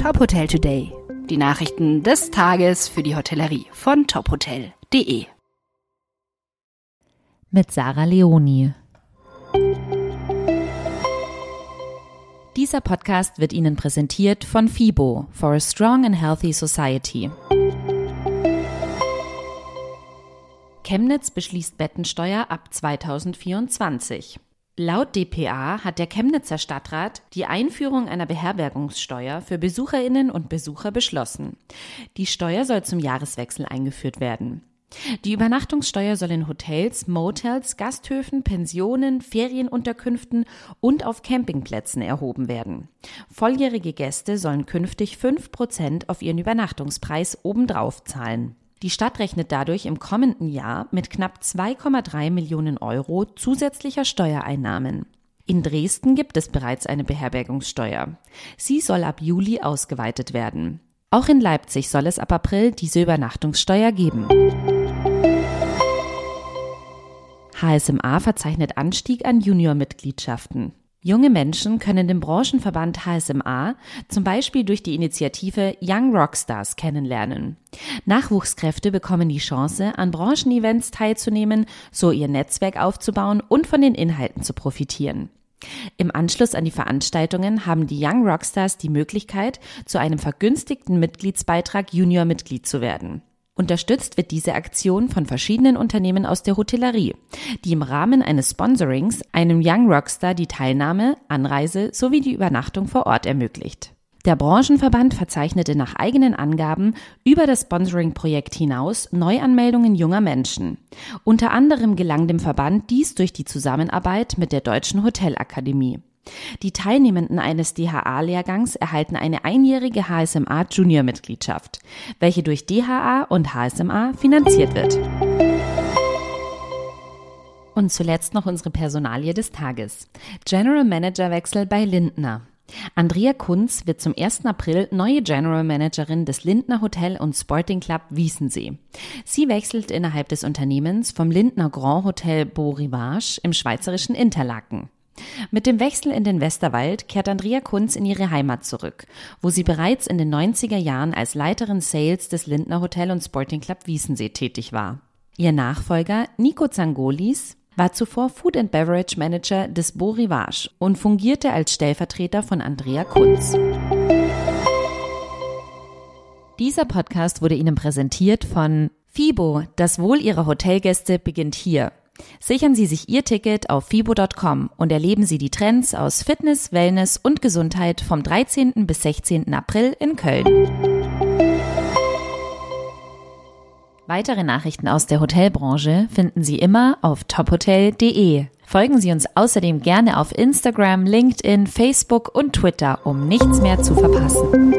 Top Hotel Today. Die Nachrichten des Tages für die Hotellerie von tophotel.de. Mit Sarah Leoni. Dieser Podcast wird Ihnen präsentiert von FIBO for a Strong and Healthy Society. Chemnitz beschließt Bettensteuer ab 2024. Laut dpa hat der Chemnitzer Stadtrat die Einführung einer Beherbergungssteuer für Besucherinnen und Besucher beschlossen. Die Steuer soll zum Jahreswechsel eingeführt werden. Die Übernachtungssteuer soll in Hotels, Motels, Gasthöfen, Pensionen, Ferienunterkünften und auf Campingplätzen erhoben werden. Volljährige Gäste sollen künftig fünf Prozent auf ihren Übernachtungspreis obendrauf zahlen. Die Stadt rechnet dadurch im kommenden Jahr mit knapp 2,3 Millionen Euro zusätzlicher Steuereinnahmen. In Dresden gibt es bereits eine Beherbergungssteuer. Sie soll ab Juli ausgeweitet werden. Auch in Leipzig soll es ab April diese Übernachtungssteuer geben. HSMA verzeichnet Anstieg an Juniormitgliedschaften. Junge Menschen können den Branchenverband HSMA zum Beispiel durch die Initiative Young Rockstars kennenlernen. Nachwuchskräfte bekommen die Chance, an Branchenevents teilzunehmen, so ihr Netzwerk aufzubauen und von den Inhalten zu profitieren. Im Anschluss an die Veranstaltungen haben die Young Rockstars die Möglichkeit, zu einem vergünstigten Mitgliedsbeitrag Junior-Mitglied zu werden. Unterstützt wird diese Aktion von verschiedenen Unternehmen aus der Hotellerie, die im Rahmen eines Sponsorings einem Young Rockstar die Teilnahme, Anreise sowie die Übernachtung vor Ort ermöglicht. Der Branchenverband verzeichnete nach eigenen Angaben über das Sponsoring-Projekt hinaus Neuanmeldungen junger Menschen. Unter anderem gelang dem Verband dies durch die Zusammenarbeit mit der Deutschen Hotelakademie. Die Teilnehmenden eines DHA-Lehrgangs erhalten eine einjährige HSMA Junior-Mitgliedschaft, welche durch DHA und HSMA finanziert wird. Und zuletzt noch unsere Personalie des Tages. General Manager Wechsel bei Lindner. Andrea Kunz wird zum 1. April neue General Managerin des Lindner Hotel und Sporting Club Wiesensee. Sie wechselt innerhalb des Unternehmens vom Lindner Grand Hotel Beau Rivage im schweizerischen Interlaken. Mit dem Wechsel in den Westerwald kehrt Andrea Kunz in ihre Heimat zurück, wo sie bereits in den 90er Jahren als Leiterin Sales des Lindner Hotel und Sporting Club Wiesensee tätig war. Ihr Nachfolger Nico Zangolis war zuvor Food and Beverage Manager des Beau Rivage und fungierte als Stellvertreter von Andrea Kunz. Dieser Podcast wurde Ihnen präsentiert von FIBO, das Wohl Ihrer Hotelgäste beginnt hier. Sichern Sie sich Ihr Ticket auf fibo.com und erleben Sie die Trends aus Fitness, Wellness und Gesundheit vom 13. bis 16. April in Köln. Weitere Nachrichten aus der Hotelbranche finden Sie immer auf tophotel.de. Folgen Sie uns außerdem gerne auf Instagram, LinkedIn, Facebook und Twitter, um nichts mehr zu verpassen.